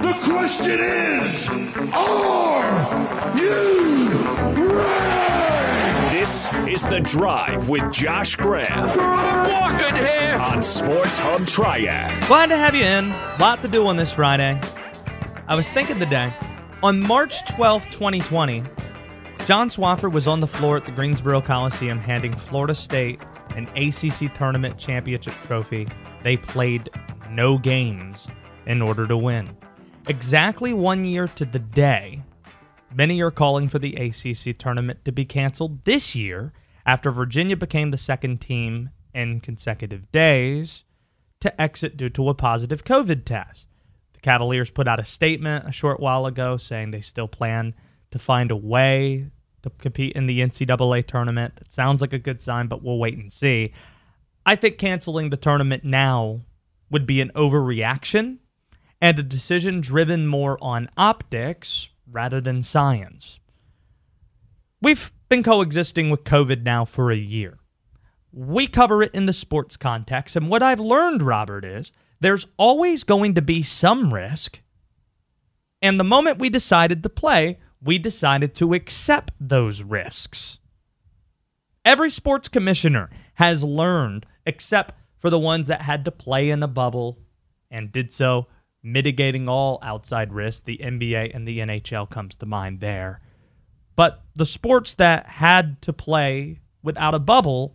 The question is, are you ready? This is The Drive with Josh Graham Walking here. on Sports Hub Triad. Glad to have you in. Lot to do on this Friday. I was thinking today, on March 12th, 2020, John Swofford was on the floor at the Greensboro Coliseum handing Florida State an ACC tournament championship trophy. They played no games in order to win. Exactly one year to the day, many are calling for the ACC tournament to be canceled this year after Virginia became the second team in consecutive days to exit due to a positive COVID test. The Cavaliers put out a statement a short while ago saying they still plan to find a way to compete in the NCAA tournament. That sounds like a good sign, but we'll wait and see. I think canceling the tournament now would be an overreaction and a decision driven more on optics rather than science. We've been coexisting with COVID now for a year. We cover it in the sports context, and what I've learned, Robert, is there's always going to be some risk. And the moment we decided to play, we decided to accept those risks. Every sports commissioner has learned, except for the ones that had to play in a bubble and did so mitigating all outside risks. The NBA and the NHL comes to mind there. But the sports that had to play without a bubble,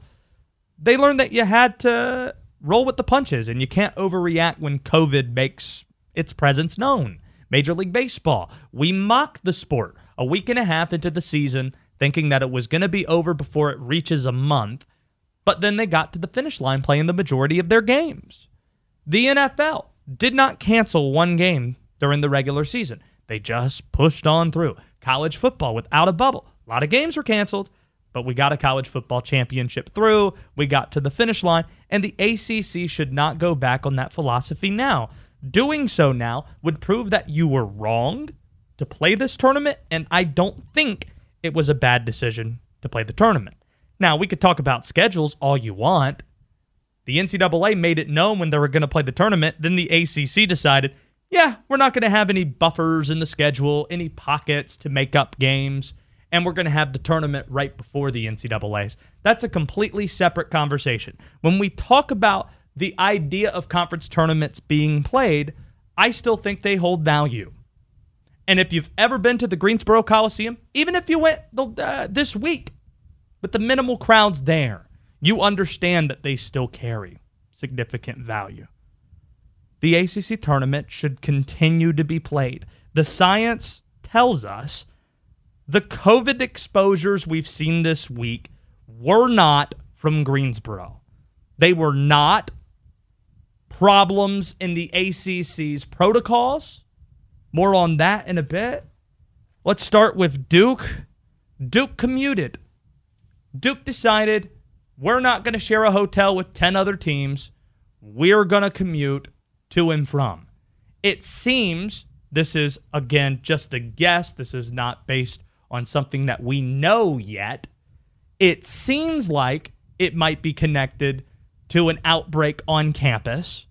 they learned that you had to roll with the punches and you can't overreact when COVID makes its presence known. Major League Baseball, we mocked the sport a week and a half into the season, thinking that it was going to be over before it reaches a month, but then they got to the finish line playing the majority of their games. The NFL did not cancel one game during the regular season. They just pushed on through. College football without a bubble. A lot of games were canceled, but we got a college football championship through. We got to the finish line, and the ACC should not go back on that philosophy now. Doing so now would prove that you were wrong to play this tournament, and I don't think it was a bad decision to play the tournament. Now, we could talk about schedules all you want. The NCAA made it known when they were going to play the tournament. Then the ACC decided, yeah, we're not going to have any buffers in the schedule, any pockets to make up games, and we're going to have the tournament right before the NCAAs. That's a completely separate conversation. When we talk about the idea of conference tournaments being played, I still think they hold value. And if you've ever been to the Greensboro Coliseum, even if you went uh, this week with the minimal crowds there, you understand that they still carry significant value. The ACC tournament should continue to be played. The science tells us the COVID exposures we've seen this week were not from Greensboro. They were not problems in the ACC's protocols. More on that in a bit. Let's start with Duke. Duke commuted. Duke decided we're not going to share a hotel with 10 other teams. We're going to commute to and from. It seems this is, again, just a guess. This is not based on something that we know yet. It seems like it might be connected to an outbreak on campus,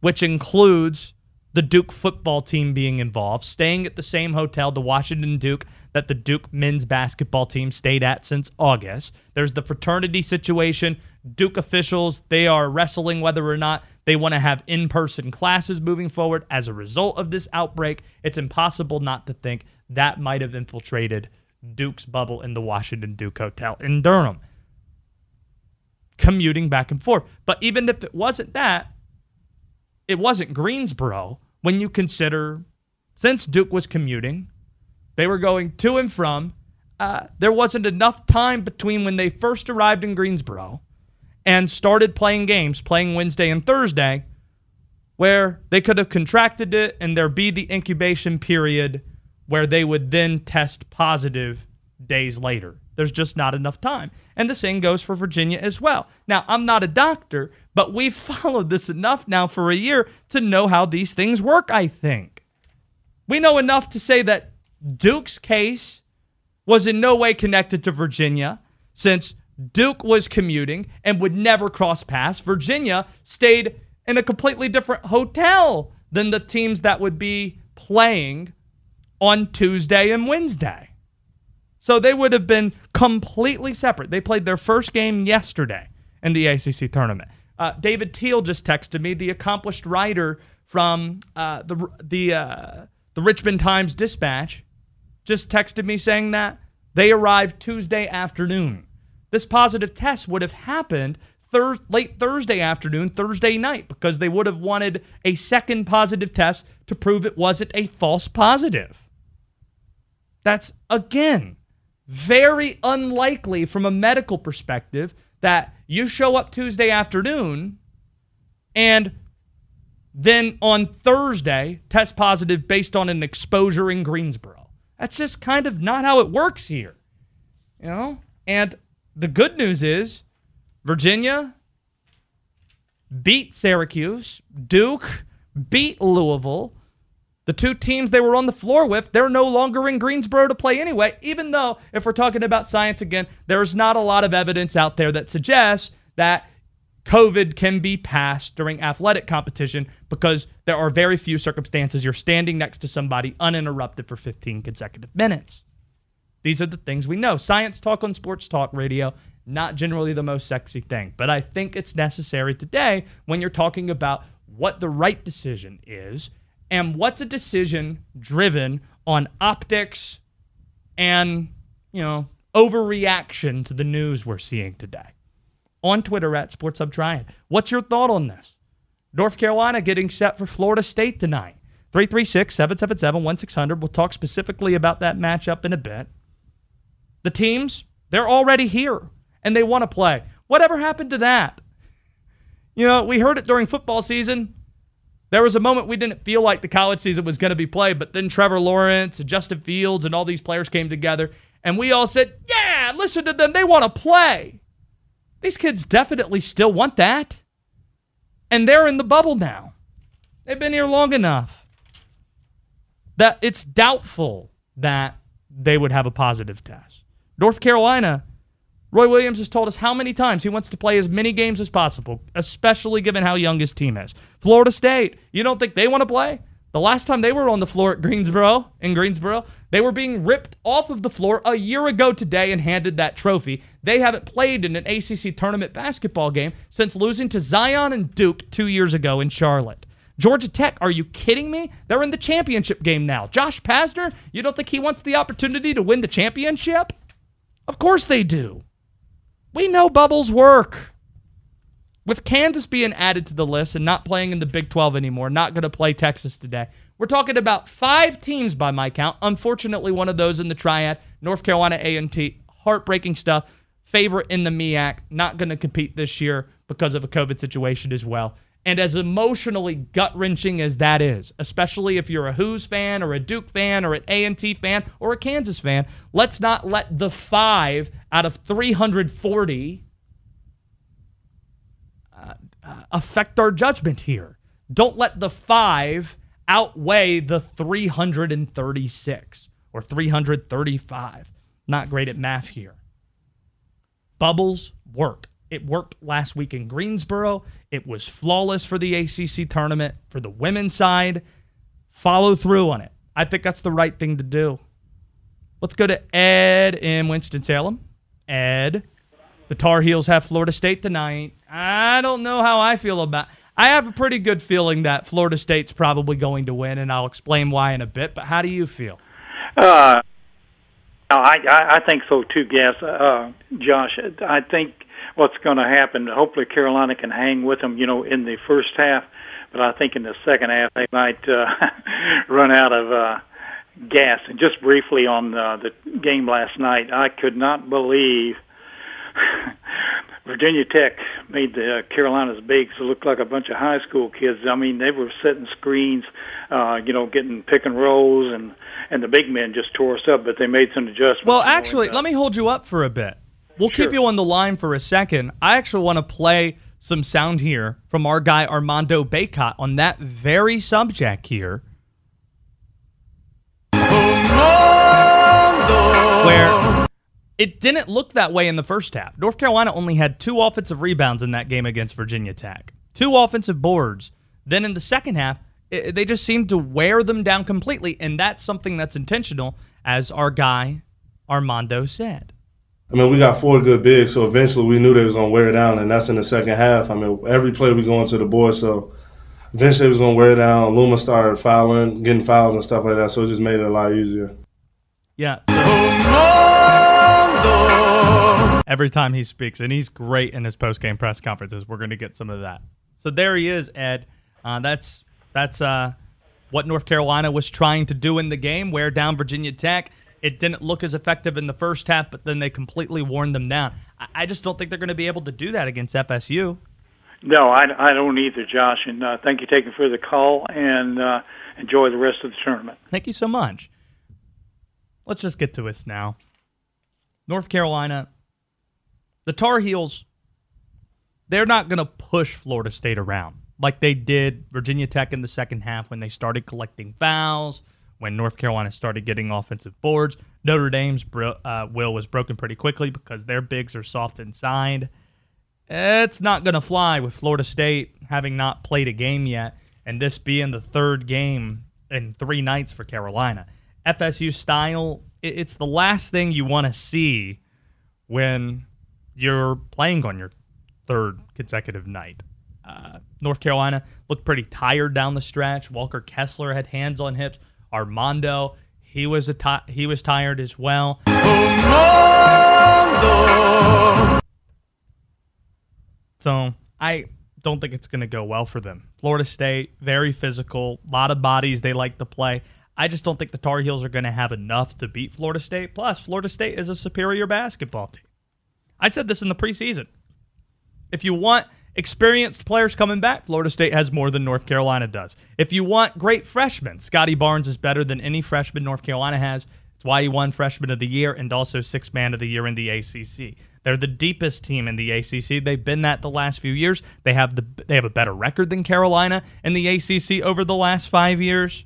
which includes the Duke football team being involved, staying at the same hotel, the Washington Duke, that the Duke men's basketball team stayed at since August. There's the fraternity situation. Duke officials, they are wrestling whether or not they want to have in person classes moving forward as a result of this outbreak. It's impossible not to think that might have infiltrated Duke's bubble in the Washington Duke Hotel in Durham, commuting back and forth. But even if it wasn't that, it wasn't Greensboro when you consider since Duke was commuting, they were going to and from. Uh, there wasn't enough time between when they first arrived in Greensboro and started playing games, playing Wednesday and Thursday, where they could have contracted it and there be the incubation period where they would then test positive days later. There's just not enough time. And the same goes for Virginia as well. Now, I'm not a doctor, but we've followed this enough now for a year to know how these things work, I think. We know enough to say that Duke's case was in no way connected to Virginia since Duke was commuting and would never cross paths. Virginia stayed in a completely different hotel than the teams that would be playing on Tuesday and Wednesday. So they would have been completely separate. They played their first game yesterday in the ACC tournament. Uh, David Teel just texted me, the accomplished writer from uh, the the uh, the Richmond Times Dispatch, just texted me saying that they arrived Tuesday afternoon. This positive test would have happened thir- late Thursday afternoon, Thursday night, because they would have wanted a second positive test to prove it wasn't a false positive. That's, again, very unlikely from a medical perspective that you show up Tuesday afternoon and then on Thursday test positive based on an exposure in Greensboro. That's just kind of not how it works here. You know? And the good news is Virginia beat Syracuse, Duke beat Louisville. The two teams they were on the floor with, they're no longer in Greensboro to play anyway, even though, if we're talking about science again, there's not a lot of evidence out there that suggests that COVID can be passed during athletic competition because there are very few circumstances you're standing next to somebody uninterrupted for 15 consecutive minutes. These are the things we know. Science talk on sports talk radio, not generally the most sexy thing, but I think it's necessary today when you're talking about what the right decision is and what's a decision driven on optics and, you know, overreaction to the news we're seeing today. On Twitter at Sports Hub Triad. What's your thought on this? North Carolina getting set for Florida State tonight. 336 777 1600. We'll talk specifically about that matchup in a bit. The teams, they're already here and they want to play. Whatever happened to that? You know, we heard it during football season. There was a moment we didn't feel like the college season was going to be played, but then Trevor Lawrence and Justin Fields and all these players came together, and we all said, Yeah, listen to them. They want to play. These kids definitely still want that. And they're in the bubble now. They've been here long enough that it's doubtful that they would have a positive test. North Carolina Roy Williams has told us how many times he wants to play as many games as possible, especially given how young his team is. Florida State, you don't think they want to play? The last time they were on the floor at Greensboro, in Greensboro, they were being ripped off of the floor a year ago today and handed that trophy. They haven't played in an ACC tournament basketball game since losing to Zion and Duke two years ago in Charlotte. Georgia Tech, are you kidding me? They're in the championship game now. Josh Pastner, you don't think he wants the opportunity to win the championship? Of course they do. We know bubbles work. With Kansas being added to the list and not playing in the Big 12 anymore, not going to play Texas today, we're talking about five teams by my count. Unfortunately, one of those in the triad, North Carolina A&T. Heartbreaking stuff. Favorite in the MEAC, not going to compete this year because of a COVID situation as well. And as emotionally gut wrenching as that is, especially if you're a Hoos fan or a Duke fan or an A&T fan or a Kansas fan, let's not let the five out of 340 uh, uh, affect our judgment here. Don't let the five outweigh the 336 or 335. Not great at math here. Bubbles work. It worked last week in Greensboro. It was flawless for the ACC tournament for the women's side. Follow through on it. I think that's the right thing to do. Let's go to Ed in Winston-Salem. Ed, the Tar Heels have Florida State tonight. I don't know how I feel about I have a pretty good feeling that Florida State's probably going to win, and I'll explain why in a bit. But how do you feel? Uh, I, I think so too, Gas. Uh, Josh, I think what's going to happen. Hopefully, Carolina can hang with them, you know, in the first half. But I think in the second half they might uh, run out of uh, gas. And just briefly on uh, the game last night, I could not believe Virginia Tech made the uh, Carolinas bigs look like a bunch of high school kids. I mean, they were setting screens, uh, you know, getting pick and rolls, and and the big men just tore us up. But they made some adjustments. Well, actually, let me hold you up for a bit. We'll sure. keep you on the line for a second. I actually want to play some sound here from our guy Armando Bacot on that very subject here. Where it didn't look that way in the first half. North Carolina only had two offensive rebounds in that game against Virginia Tech, two offensive boards. Then in the second half, it, they just seemed to wear them down completely, and that's something that's intentional, as our guy Armando said. I mean, we got four good bigs, so eventually we knew they was gonna wear down, and that's in the second half. I mean, every play we go into the board, so eventually it was gonna wear down. Luma started fouling, getting fouls and stuff like that, so it just made it a lot easier. Yeah. Every time he speaks, and he's great in his post game press conferences. We're going to get some of that. So there he is, Ed. Uh, that's that's uh, what North Carolina was trying to do in the game. Wear down Virginia Tech. It didn't look as effective in the first half, but then they completely worn them down. I, I just don't think they're going to be able to do that against FSU. No, I, I don't either, Josh. And uh, thank you taking for the call and uh, enjoy the rest of the tournament. Thank you so much. Let's just get to this now. North Carolina, the Tar Heels, they're not going to push Florida State around like they did Virginia Tech in the second half when they started collecting fouls, when North Carolina started getting offensive boards. Notre Dame's uh, will was broken pretty quickly because their bigs are soft inside. It's not going to fly with Florida State having not played a game yet, and this being the third game in three nights for Carolina. FSU style, it's the last thing you want to see when you're playing on your third consecutive night. Uh, North Carolina looked pretty tired down the stretch. Walker Kessler had hands on hips. Armando, he was a t- he was tired as well. Armando. So I don't think it's going to go well for them. Florida State, very physical, a lot of bodies they like to play. I just don't think the Tar Heels are going to have enough to beat Florida State. Plus, Florida State is a superior basketball team. I said this in the preseason. If you want experienced players coming back, Florida State has more than North Carolina does. If you want great freshmen, Scottie Barnes is better than any freshman North Carolina has. It's why he won Freshman of the Year and also Sixth Man of the Year in the ACC. They're the deepest team in the ACC. They've been that the last few years. They have the they have a better record than Carolina in the ACC over the last five years.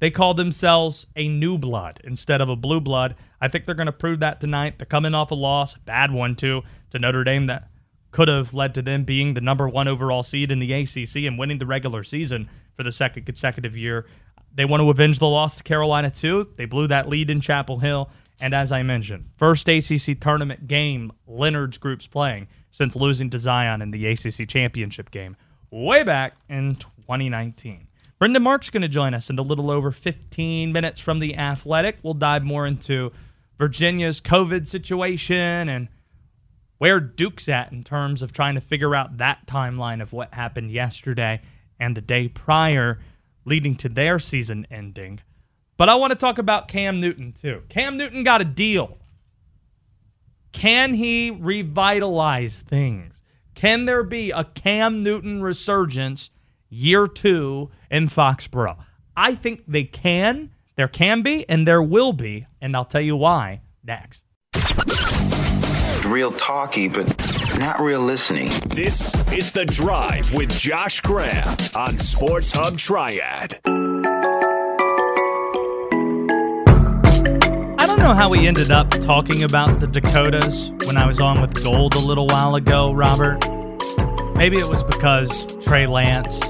They call themselves a new blood instead of a blue blood. I think they're going to prove that tonight. They're coming off a loss, bad one too, to Notre Dame that could have led to them being the number one overall seed in the ACC and winning the regular season for the second consecutive year. They want to avenge the loss to Carolina too. They blew that lead in Chapel Hill. And as I mentioned, first ACC tournament game Leonard's group's playing since losing to Zion in the ACC championship game way back in 2019. Brendan Marks going to join us in a little over 15 minutes from the Athletic. We'll dive more into Virginia's COVID situation and where Duke's at in terms of trying to figure out that timeline of what happened yesterday and the day prior, leading to their season ending. But I want to talk about Cam Newton too. Cam Newton got a deal. Can he revitalize things? Can there be a Cam Newton resurgence year two in Foxborough? I think they can. There can be, and there will be, and I'll tell you why next. Real talky, but not real listening. This is The Drive with Josh Graham on Sports Hub Triad. I don't know how we ended up talking about the Dakotas when I was on with Gold a little while ago, Robert. Maybe it was because Trey Lance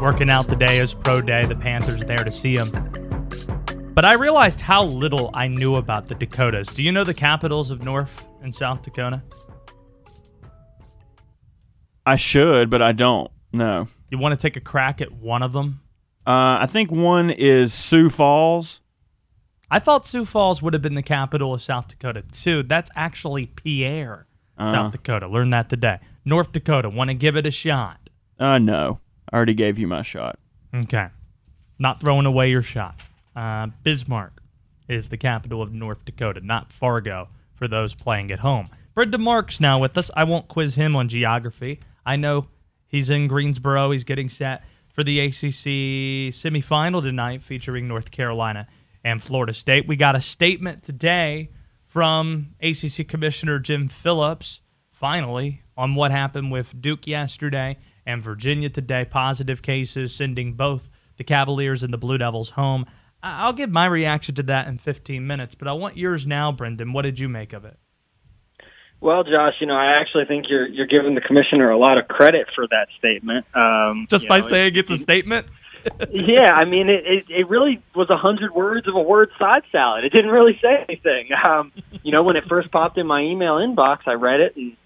working out the day as pro day. The Panthers there to see him. But I realized how little I knew about the Dakotas. Do you know the capitals of North and South Dakota? I should, but I don't. No. You want to take a crack at one of them? Uh, I think one is Sioux Falls. I thought Sioux Falls would have been the capital of South Dakota too. That's actually Pierre, uh, South Dakota. Learned that today. North Dakota. Want to give it a shot? Uh, no. I already gave you my shot. Okay. Not throwing away your shot. Uh, Bismarck is the capital of North Dakota, not Fargo for those playing at home. Brendan Marks now with us. I won't quiz him on geography. I know he's in Greensboro. He's getting set for the ACC semifinal tonight featuring North Carolina and Florida State. We got a statement today from ACC Commissioner Jim Phillips, finally, on what happened with Duke yesterday and Virginia today. Positive cases sending both the Cavaliers and the Blue Devils home. I'll give my reaction to that in 15 minutes, but I want yours now, Brendan. What did you make of it? Well, Josh, you know, I actually think you're you're giving the commissioner a lot of credit for that statement. Um, Just by know, saying it's a statement. yeah, I mean, it, it, it really was a hundred words of a word side salad. It didn't really say anything. Um, you know, when it first popped in my email inbox, I read it and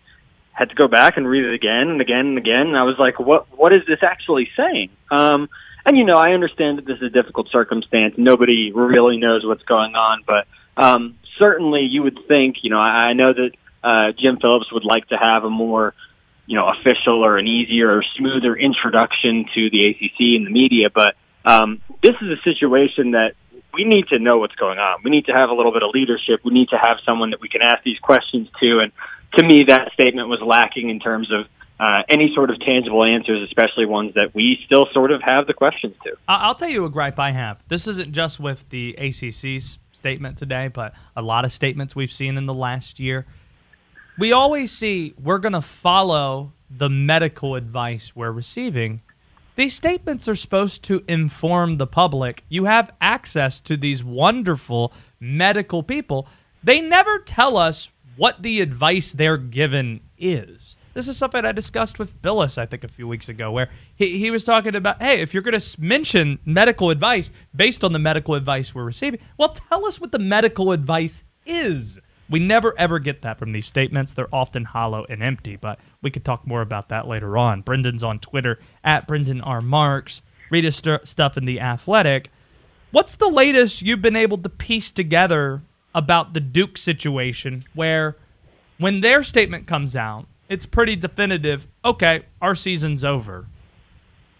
had to go back and read it again and again and again. And I was like, what What is this actually saying? Um, and you know, I understand that this is a difficult circumstance. Nobody really knows what's going on, but um, certainly you would think. You know, I, I know that uh, Jim Phillips would like to have a more you know, official or an easier or smoother introduction to the ACC and the media. But um, this is a situation that we need to know what's going on. We need to have a little bit of leadership. We need to have someone that we can ask these questions to. And to me, that statement was lacking in terms of uh, any sort of tangible answers, especially ones that we still sort of have the questions to. I'll tell you a gripe I have. This isn't just with the ACC's statement today, but a lot of statements we've seen in the last year we always see we're going to follow the medical advice we're receiving. These statements are supposed to inform the public. You have access to these wonderful medical people. They never tell us what the advice they're given is. This is something I discussed with Billis, I think, a few weeks ago, where he, he was talking about, hey, if you're going to mention medical advice based on the medical advice we're receiving, well, tell us what the medical advice is. We never ever get that from these statements. They're often hollow and empty, but we could talk more about that later on. Brendan's on Twitter at Brendan R. Marks. Read his st- stuff in The Athletic. What's the latest you've been able to piece together about the Duke situation where when their statement comes out, it's pretty definitive okay, our season's over.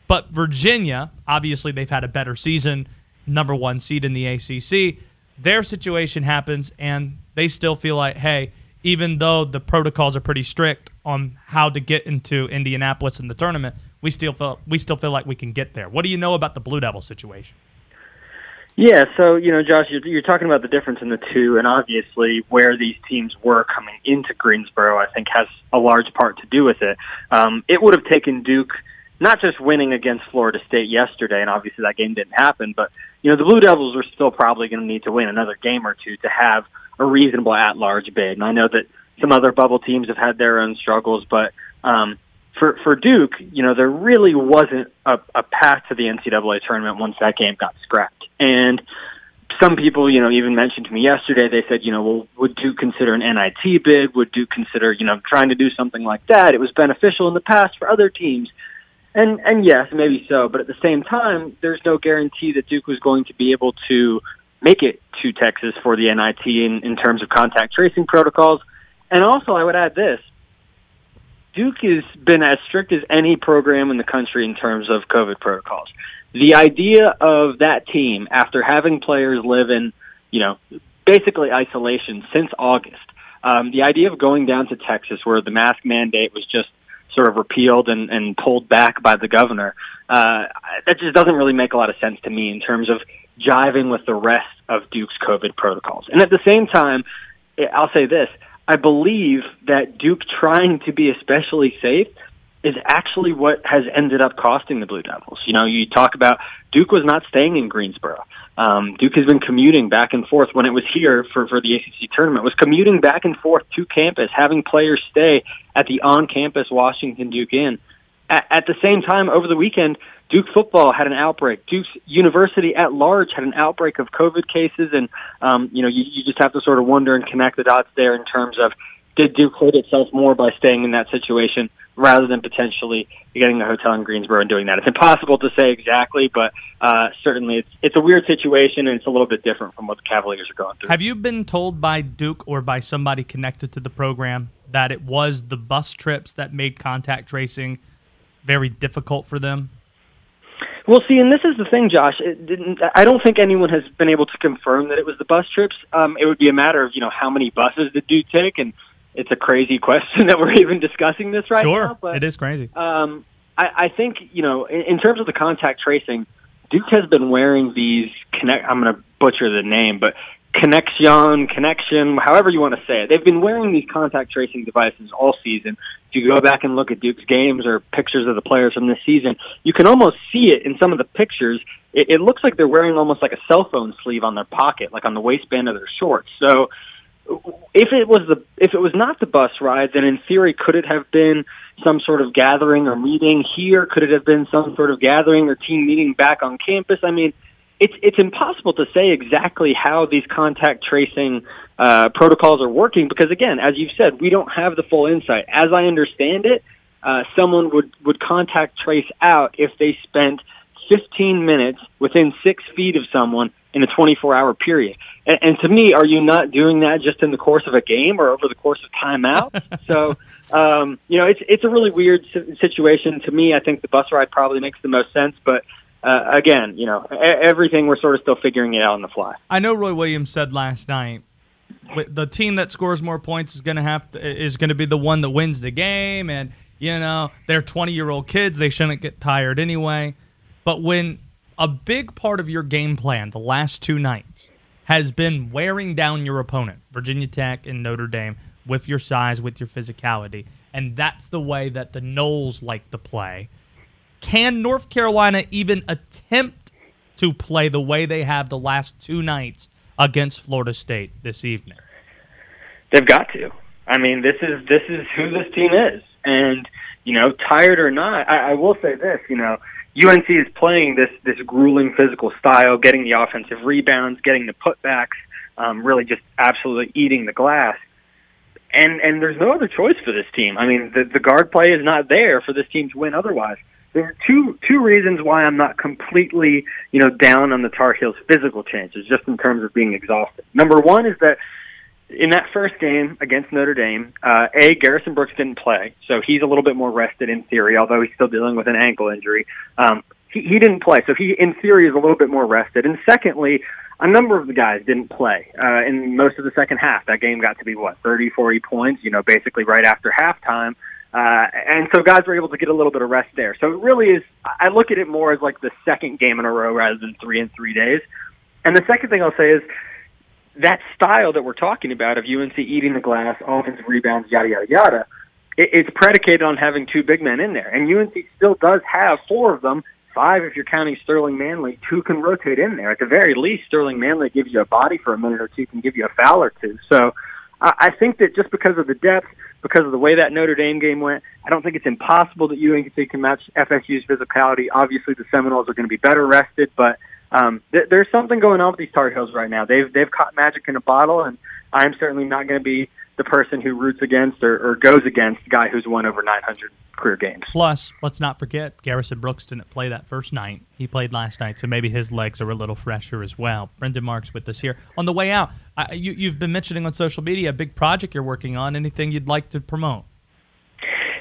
But Virginia, obviously, they've had a better season, number one seed in the ACC. Their situation happens, and they still feel like, hey, even though the protocols are pretty strict on how to get into Indianapolis in the tournament, we still feel we still feel like we can get there. What do you know about the Blue Devil situation? Yeah, so you know, Josh, you're, you're talking about the difference in the two, and obviously where these teams were coming into Greensboro, I think has a large part to do with it. Um, it would have taken Duke not just winning against Florida State yesterday, and obviously that game didn't happen, but you know the Blue Devils are still probably going to need to win another game or two to have a reasonable at-large bid. And I know that some other bubble teams have had their own struggles, but um, for for Duke, you know, there really wasn't a, a path to the NCAA tournament once that game got scrapped. And some people, you know, even mentioned to me yesterday. They said, you know, well, would Duke consider an NIT bid? Would Duke consider, you know, trying to do something like that? It was beneficial in the past for other teams. And and yes, maybe so, but at the same time, there's no guarantee that Duke was going to be able to make it to Texas for the NIT in, in terms of contact tracing protocols. And also, I would add this Duke has been as strict as any program in the country in terms of COVID protocols. The idea of that team, after having players live in, you know, basically isolation since August, um, the idea of going down to Texas where the mask mandate was just sort of repealed and, and pulled back by the governor, uh, that just doesn't really make a lot of sense to me in terms of jiving with the rest of Duke's COVID protocols. And at the same time, I'll say this I believe that Duke trying to be especially safe is actually what has ended up costing the Blue Devils. You know, you talk about Duke was not staying in Greensboro. Um, Duke has been commuting back and forth when it was here for, for the ACC tournament, was commuting back and forth to campus, having players stay at the on campus Washington Duke Inn. At, at the same time, over the weekend, Duke football had an outbreak. Duke's University at large had an outbreak of COVID cases, and um, you know you, you just have to sort of wonder and connect the dots there in terms of did Duke hurt itself more by staying in that situation rather than potentially getting a hotel in Greensboro and doing that? It's impossible to say exactly, but uh, certainly it's it's a weird situation and it's a little bit different from what the Cavaliers are going through. Have you been told by Duke or by somebody connected to the program that it was the bus trips that made contact tracing very difficult for them? Well, see, and this is the thing, Josh. I don't think anyone has been able to confirm that it was the bus trips. Um, it would be a matter of you know how many buses did Duke take, and it's a crazy question that we're even discussing this right sure, now. Sure, it is crazy. Um, I, I think you know, in, in terms of the contact tracing, Duke has been wearing these connect. I'm going to butcher the name, but connection, connection, however you want to say it. They've been wearing these contact tracing devices all season. If you go back and look at Duke's games or pictures of the players from this season, you can almost see it in some of the pictures. It, it looks like they're wearing almost like a cell phone sleeve on their pocket, like on the waistband of their shorts. So if it was the if it was not the bus ride, then in theory, could it have been some sort of gathering or meeting here? Could it have been some sort of gathering or team meeting back on campus? I mean, it's it's impossible to say exactly how these contact tracing uh, protocols are working because, again, as you've said, we don't have the full insight. As I understand it, uh, someone would would contact trace out if they spent 15 minutes within six feet of someone in a 24 hour period. And, and to me, are you not doing that just in the course of a game or over the course of timeout? so, um, you know, it's it's a really weird situation. To me, I think the bus ride probably makes the most sense, but. Uh, again, you know, everything we're sort of still figuring it out on the fly. I know Roy Williams said last night the team that scores more points is going to have to, is going to be the one that wins the game and you know they're 20 year old kids they shouldn't get tired anyway but when a big part of your game plan the last two nights has been wearing down your opponent, Virginia Tech and Notre Dame, with your size, with your physicality. And that's the way that the Noles like to play. Can North Carolina even attempt to play the way they have the last two nights against Florida State this evening? They've got to. I mean, this is this is who this team is, and you know, tired or not, I, I will say this. You know, UNC is playing this this grueling physical style, getting the offensive rebounds, getting the putbacks, um, really just absolutely eating the glass. And and there's no other choice for this team. I mean, the the guard play is not there for this team to win otherwise. There are two two reasons why I'm not completely, you know, down on the Tar Heels' physical chances, just in terms of being exhausted. Number one is that in that first game against Notre Dame, uh, A, Garrison Brooks didn't play, so he's a little bit more rested in theory, although he's still dealing with an ankle injury. Um, he, he didn't play, so he, in theory, is a little bit more rested. And secondly, a number of the guys didn't play uh, in most of the second half. That game got to be, what, 30, 40 points, you know, basically right after halftime. Uh, and so guys were able to get a little bit of rest there. So it really is, I look at it more as like the second game in a row rather than three in three days. And the second thing I'll say is, that style that we're talking about of UNC eating the glass, offensive rebounds, yada yada yada, it, it's predicated on having two big men in there, and UNC still does have four of them, five if you're counting Sterling Manley. Two can rotate in there. At the very least, Sterling Manley gives you a body for a minute or two, can give you a foul or two. So uh, I think that just because of the depth, because of the way that Notre Dame game went, I don't think it's impossible that UNC can match FSU's physicality. Obviously, the Seminoles are going to be better rested, but um, th- there's something going on with these Tar Heels right now. They've they've caught magic in a bottle, and I'm certainly not going to be the person who roots against or, or goes against the guy who's won over 900 career games. Plus, let's not forget Garrison Brooks didn't play that first night. He played last night, so maybe his legs are a little fresher as well. Brendan Marks with us here on the way out. Uh, you, you've been mentioning on social media a big project you're working on. Anything you'd like to promote?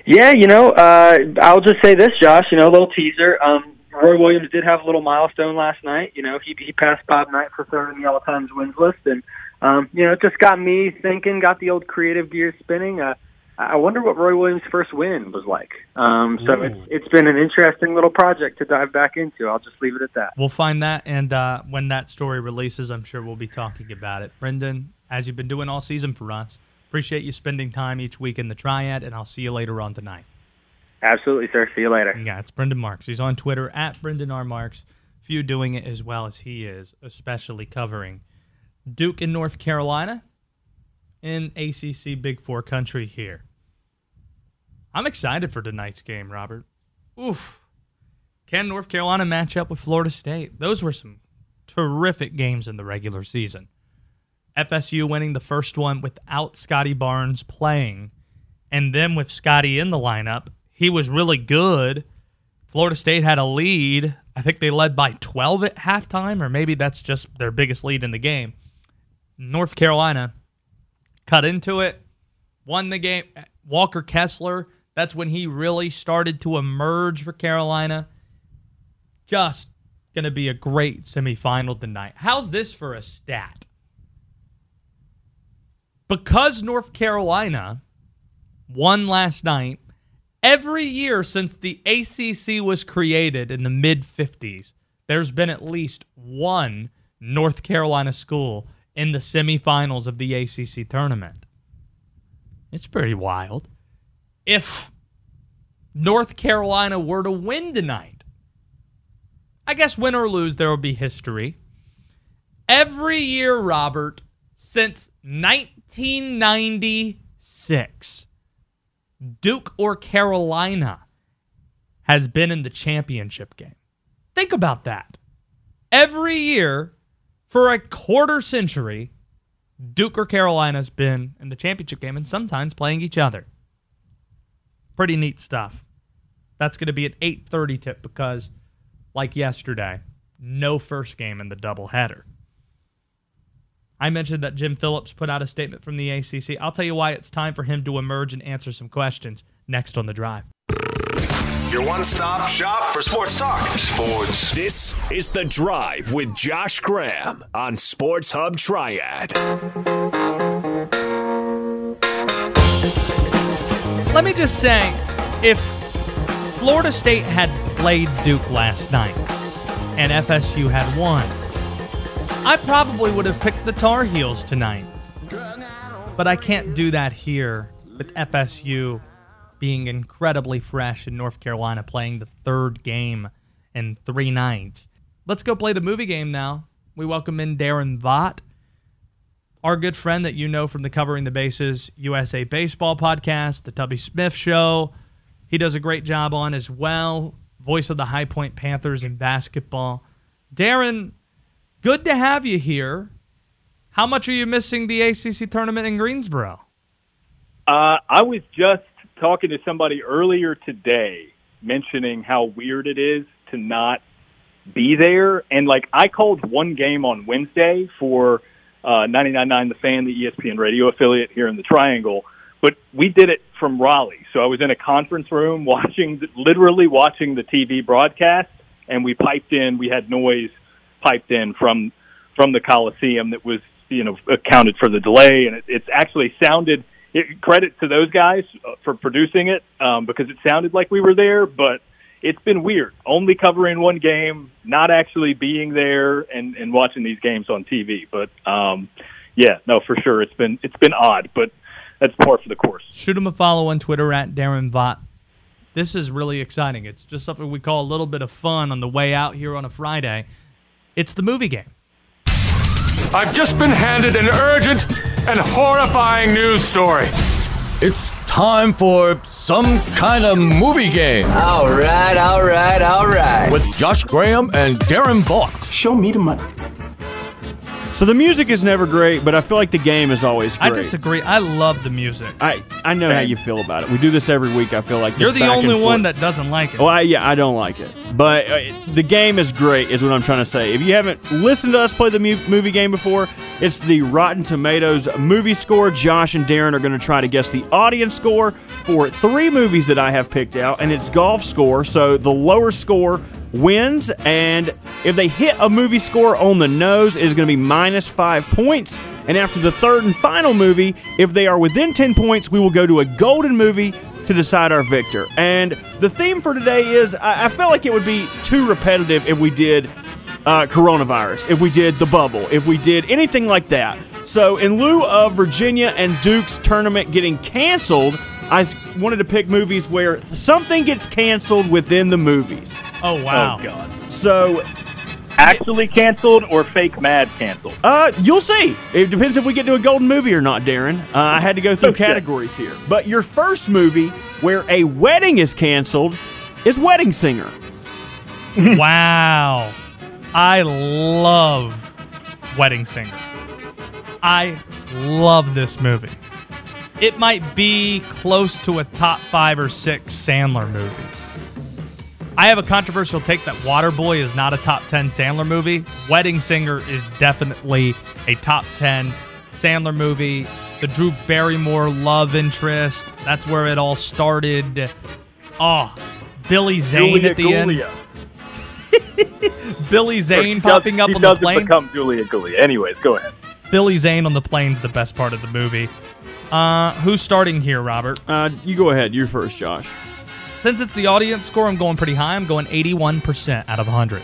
Yeah, you know, uh, I'll just say this, Josh. You know, a little teaser. Um, Roy Williams did have a little milestone last night. You know, he he passed Bob Knight for third in the all times wins list, and um, you know, it just got me thinking, got the old creative gears spinning. Uh, I wonder what Roy Williams' first win was like. Um, so Ooh. it's it's been an interesting little project to dive back into. I'll just leave it at that. We'll find that, and uh, when that story releases, I'm sure we'll be talking about it. Brendan, as you've been doing all season for us, appreciate you spending time each week in the Triad, and I'll see you later on tonight. Absolutely, sir. See you later. Yeah, it's Brendan Marks. He's on Twitter at Brendan R. Marks. Few doing it as well as he is, especially covering Duke in North Carolina in ACC Big Four country here. I'm excited for tonight's game, Robert. Oof. Can North Carolina match up with Florida State? Those were some terrific games in the regular season. FSU winning the first one without Scottie Barnes playing, and then with Scottie in the lineup, he was really good. Florida State had a lead. I think they led by 12 at halftime, or maybe that's just their biggest lead in the game. North Carolina cut into it, won the game. Walker Kessler, that's when he really started to emerge for Carolina. Just going to be a great semifinal tonight. How's this for a stat? Because North Carolina won last night Every year since the ACC was created in the mid 50s, there's been at least one North Carolina school in the semifinals of the ACC tournament. It's pretty wild. If North Carolina were to win tonight, I guess win or lose, there will be history. Every year, Robert, Since 1996, Duke or Carolina has been in the championship game. Think about that. Every year for a quarter century, Duke or Carolina's been in the championship game and sometimes playing each other. Pretty neat stuff. That's going to be an 8:30 tip because like yesterday, no first game in the doubleheader. I mentioned that Jim Phillips put out a statement from the ACC. I'll tell you why it's time for him to emerge and answer some questions next on the drive. Your one stop shop for sports talk. Sports. This is The Drive with Josh Graham on Sports Hub Triad. Let me just say if Florida State had played Duke last night and FSU had won, I probably would have picked the Tar Heels tonight. But I can't do that here with FSU being incredibly fresh in North Carolina playing the third game in three nights. Let's go play the movie game now. We welcome in Daron Vaught, our good friend that you know from the Covering the Bases USA Baseball podcast, the Tubby Smith Show. He does a great job on as well, voice of the High Point Panthers in basketball. Daron, good to have you here. How much are you missing the ACC tournament in Greensboro? Uh, I was just talking to somebody earlier today mentioning how weird it is to not be there. And like, I called one game on Wednesday for uh, 99.9 The Fan, the ESPN radio affiliate here in the Triangle. But we did it from Raleigh. So I was in a conference room watching, literally watching the TV broadcast, and we piped in, we had noise piped in from, from the Coliseum that was, you know, accounted for the delay. And it, it's actually sounded, it, credit to those guys uh, for producing it, um, because it sounded like we were there, but it's been weird. Only covering one game, not actually being there and, and watching these games on TV. But um, yeah, no, for sure, it's been it's been odd, but that's par for the course. Shoot him a follow on Twitter at Daron Vaught. This is really exciting. It's just something we call a little bit of fun on the way out here on a Friday. It's the movie game. I've just been handed an urgent and horrifying news story. It's time for some kind of movie game. All right, all right, all right. With Josh Graham and Daron Vaught. Show me the money. So the music is never great, but I feel like the game is always great. I disagree. I love the music. I, I know how you feel about it. We do this every week. I feel like You're the only one that doesn't like it. Well, I, yeah, I don't like it, but uh, the game is great. Is what I'm trying to say. If you haven't listened to us play the mu- movie game before, it's the Rotten Tomatoes movie score. Josh and Daron are going to try to guess the audience score for three movies that I have picked out, and it's golf score. So the lower score wins, and if they hit a movie score on the nose, it is going to be minus five points. And after the third and final movie, if they are within 10 points, we will go to a golden movie to decide our victor. And the theme for today is I, I felt like it would be too repetitive if we did uh, coronavirus, if we did the bubble, if we did anything like that. So, in lieu of Virginia and Duke's tournament getting canceled, I wanted to pick movies where something gets canceled within the movies. Oh wow! Oh God! So, Actually canceled or fake mad canceled? uh, you'll see. It depends if we get to a golden movie or not, Daron. Uh, I had to go through Okay. categories here. But your first movie where a wedding is canceled is Wedding Singer. wow. I love Wedding Singer. I love this movie. It might be close to a top five or six Sandler movie. I have a controversial take that Waterboy is not a top 10 Sandler movie. Wedding Singer is definitely a top 10 Sandler movie. The Drew Barrymore love interest, that's where it all started. Oh, Billy Zane Julia at the end. Billy Zane He popping up he on the doesn't plane. become Julia Gulia. Anyways, go ahead. Billy Zane on the plane's the best part of the movie. Uh, who's starting here, Robert? Uh, you go ahead. You're first, Josh. Since it's the audience score, I'm going pretty high. I'm going 81% out of 100.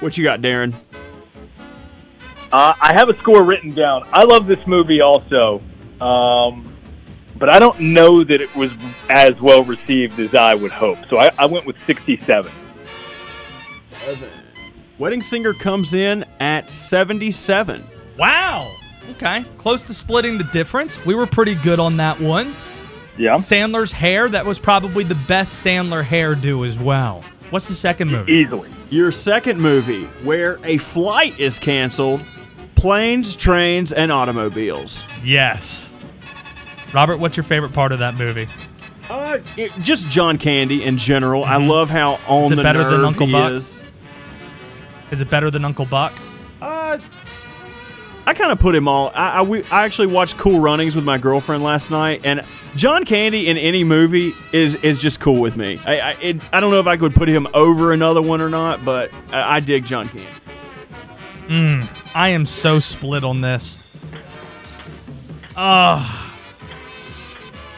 What you got, Daron? Uh, I have a score written down. I love this movie also, um, but I don't know that it was as well received as I would hope. So I, I went with 67. Wedding Singer comes in at 77. Wow. Okay. Close to splitting the difference. We were pretty good on that one. Yeah. Sandler's hair, that was probably the best Sandler hairdo as well. What's the second movie? Easily. Your second movie, where a flight is canceled, planes, trains, and automobiles. Yes. Robert, what's your favorite part of that movie? Uh, it, just John Candy in general. I love how on Is it the better than Uncle he Buck? is. Is it better than Uncle Buck? Uh, I kind of put him all. I, I, we, I actually watched Cool Runnings with my girlfriend last night, and John Candy in any movie is is just cool with me. I I, it, I don't know if I could put him over another one or not, but I, I dig John Candy. Mm, I am so split on this. Ugh.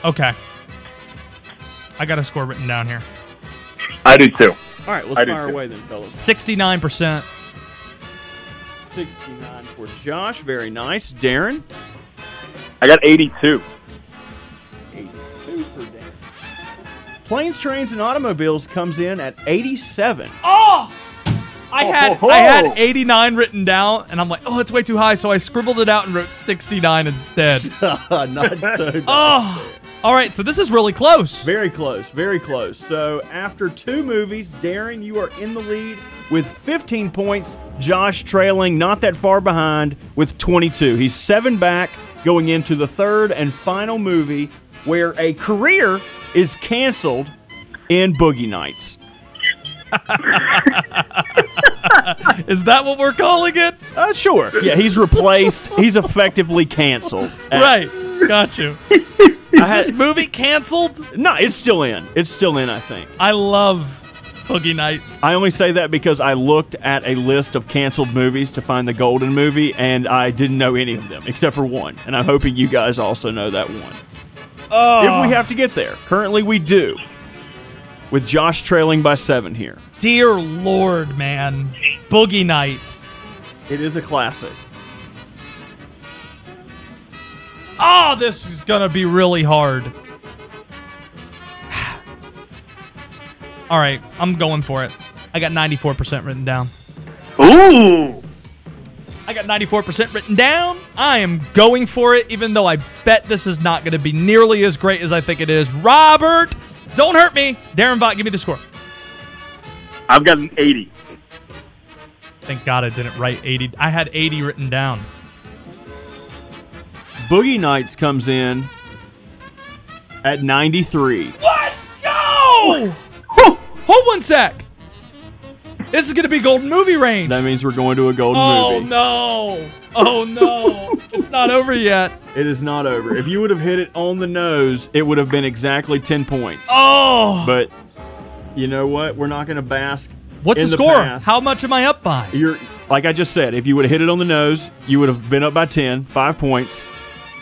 Okay. I got a score written down here. I do too. All right, let's I fire away then, fellas. 69%. 69 for Josh. Very nice. Daron. I got 82. 82 for Daron. Planes, trains, and automobiles comes in at 87. Oh! I Oh, had ho, ho. I had 89 written down, and I'm like, oh, it's way too high, so I scribbled it out and wrote 69 instead. Not so ah! bad. oh! All right, so this is really close. Very close, very close. So after two movies, Daron, you are in the lead with 15 points. Josh trailing not that far behind with 22. He's seven back going into the third and final movie where a career is canceled in Boogie Nights. Is that what we're calling it? Uh, sure. Yeah, he's replaced. he's effectively canceled. Uh, Right. Got you. Is had- this movie canceled? No, it's still in. It's still in, I think. I love Boogie Nights. I only say that because I looked at a list of canceled movies to find the golden movie, and I didn't know any of them except for one. And I'm hoping you guys also know that one. Oh, If we have to get there, currently we do. With Josh trailing by seven here. dear Lord, man, Boogie Nights. It is a classic. Oh, this is gonna be really hard. All right, I'm going for it. I got 94% written down. Ooh. I got 94% written down. I am going for it, even though I bet this is not going to be nearly as great as I think it is. Robert, don't hurt me. Daron Vaught, give me the score. I've got an 80. Thank God I didn't write 80. I had 80 written down. Boogie Nights comes in at 93. Let's go! Hold one sec. This is going to be golden movie range. That means we're going to a golden oh, movie. Oh, no. Oh, no. it's not over yet. It is not over. If you would have hit it on the nose, it would have been exactly 10 points. Oh. But you know what? We're not going to bask. What's in the score? past. How much am I up by? You're like I just said. If you would have hit it on the nose, you would have been up by 10, five points.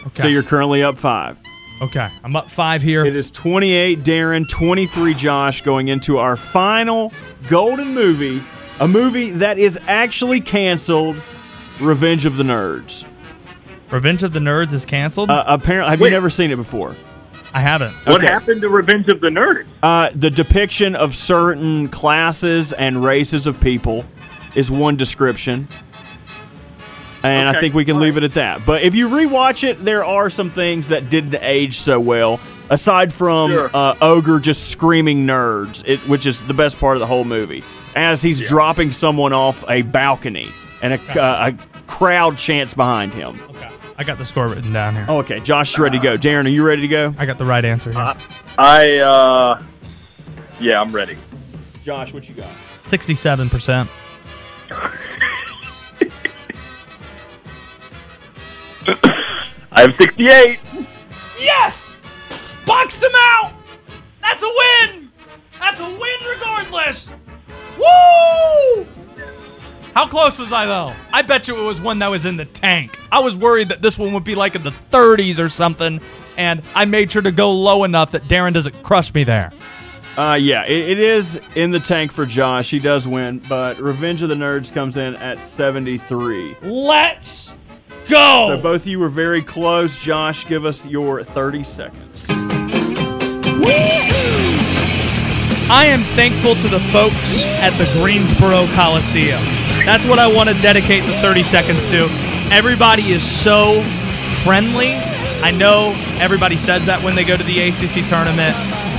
Okay. So you're currently up five. Okay. I'm up five here. It is 28, Daron, 23, Josh, going into our final golden movie, a movie that is actually canceled, Revenge of the Nerds. Revenge of the Nerds is canceled? Uh, apparently, have Wait. you never seen it before? I haven't. What Okay. happened to Revenge of the Nerds? Uh, the depiction of certain classes and races of people is one description. And I think we can all leave right. it at that. But if you rewatch it, there are some things that didn't age so well. Aside from Sure. uh, Ogre just screaming nerds, it, which is the best part of the whole movie, as he's dropping someone off a balcony and a, uh, a crowd chants behind him. Okay. I got the score written down here. Oh, okay, Josh is ready to go. Daron, are you ready to go? I got the right answer here. I, uh, yeah, I'm ready. Josh, what you got? 67%. I have 68. Yes! Boxed him out! That's a win! That's a win regardless! Woo! How close was I though? I bet you it was one that was in the tank. I was worried that this one would be like in the 30s or something, and I made sure to go low enough that Daron doesn't crush me there. Uh, yeah, it, it is in the tank for Josh. He does win, but Revenge of the Nerds comes in at 73. Let's go! So both of you were very close. Josh, give us your 30 seconds. I am thankful to the folks at the Greensboro Coliseum. That's what I want to dedicate the 30 seconds to. Everybody is so friendly. I know everybody says that when they go to the ACC tournament,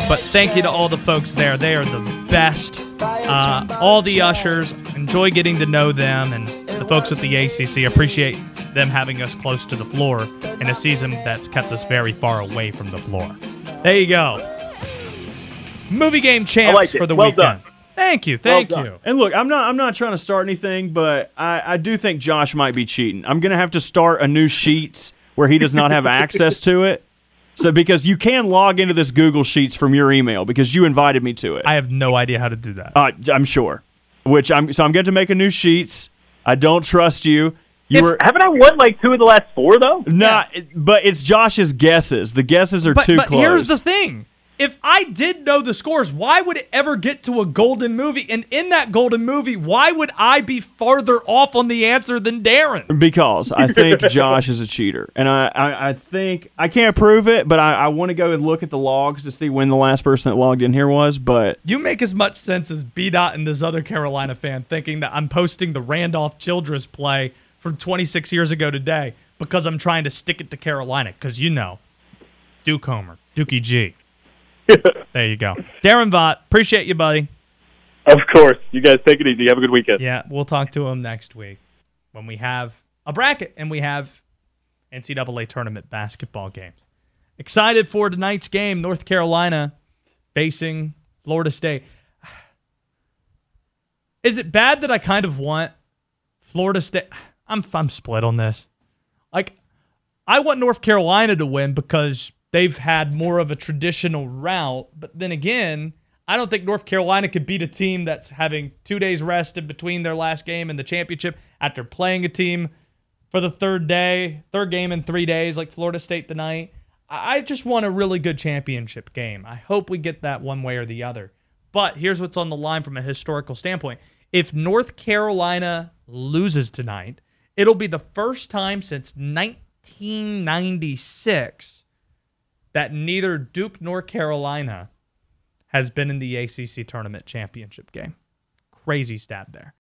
but thank you to all the folks there. They are the best. Uh, all the ushers, enjoy getting to know them, and the folks at the ACC appreciate them having us close to the floor in a season that's kept us very far away from the floor. There you go. Movie game champs liked it. for the Well weekend. done. Thank you, thank done. you. And look, I'm not I'm not trying to start anything, but I, I do think Josh might be cheating. I'm gonna have to start a new sheets where he does not have access to it. So because you can log into this Google Sheets from your email because you invited me to it. I have no idea how to do that. Uh, I'm sure. Which I'm so I'm going to make a new sheets. I don't trust you. You If- were haven't I won like two of the last four though? not, but it's Josh's guesses. The guesses are But, too but close. here's the thing. If I did know the scores, why would it ever get to a golden movie? And in that golden movie, why would I be farther off on the answer than Daron? Because I think Josh is a cheater, and I, I, I think I can't prove it, but I, I want to go and look at the logs to see when the last person that logged in here was. But You make as much sense as B Dot and this other Carolina fan thinking that I'm posting the Randolph Childress play from 26 years ago today because I'm trying to stick it to Carolina. Because you know, Duke Homer, Dookie G. there you go. Daron Vaught, appreciate you, buddy. Of course. You guys take it easy. Have a good weekend. Yeah, we'll talk to him next week when we have a bracket and we have NCAA tournament basketball games. Excited for tonight's game, North Carolina facing Florida State. Is it bad that I kind of want Florida State? I'm I'm split on this. Like, I want North Carolina to win because they've had more of a traditional route. But then again, I don't think North Carolina could beat a team that's having two days rest in between their last game and the championship after playing a team for the third day, third game in three days, like Florida State tonight. I just want a really good championship game. I hope we get that one way or the other. But here's what's on the line from a historical standpoint. If North Carolina loses tonight, it'll be the first time since 1996 that neither Duke nor Carolina has been in the ACC tournament championship game. Crazy stat there.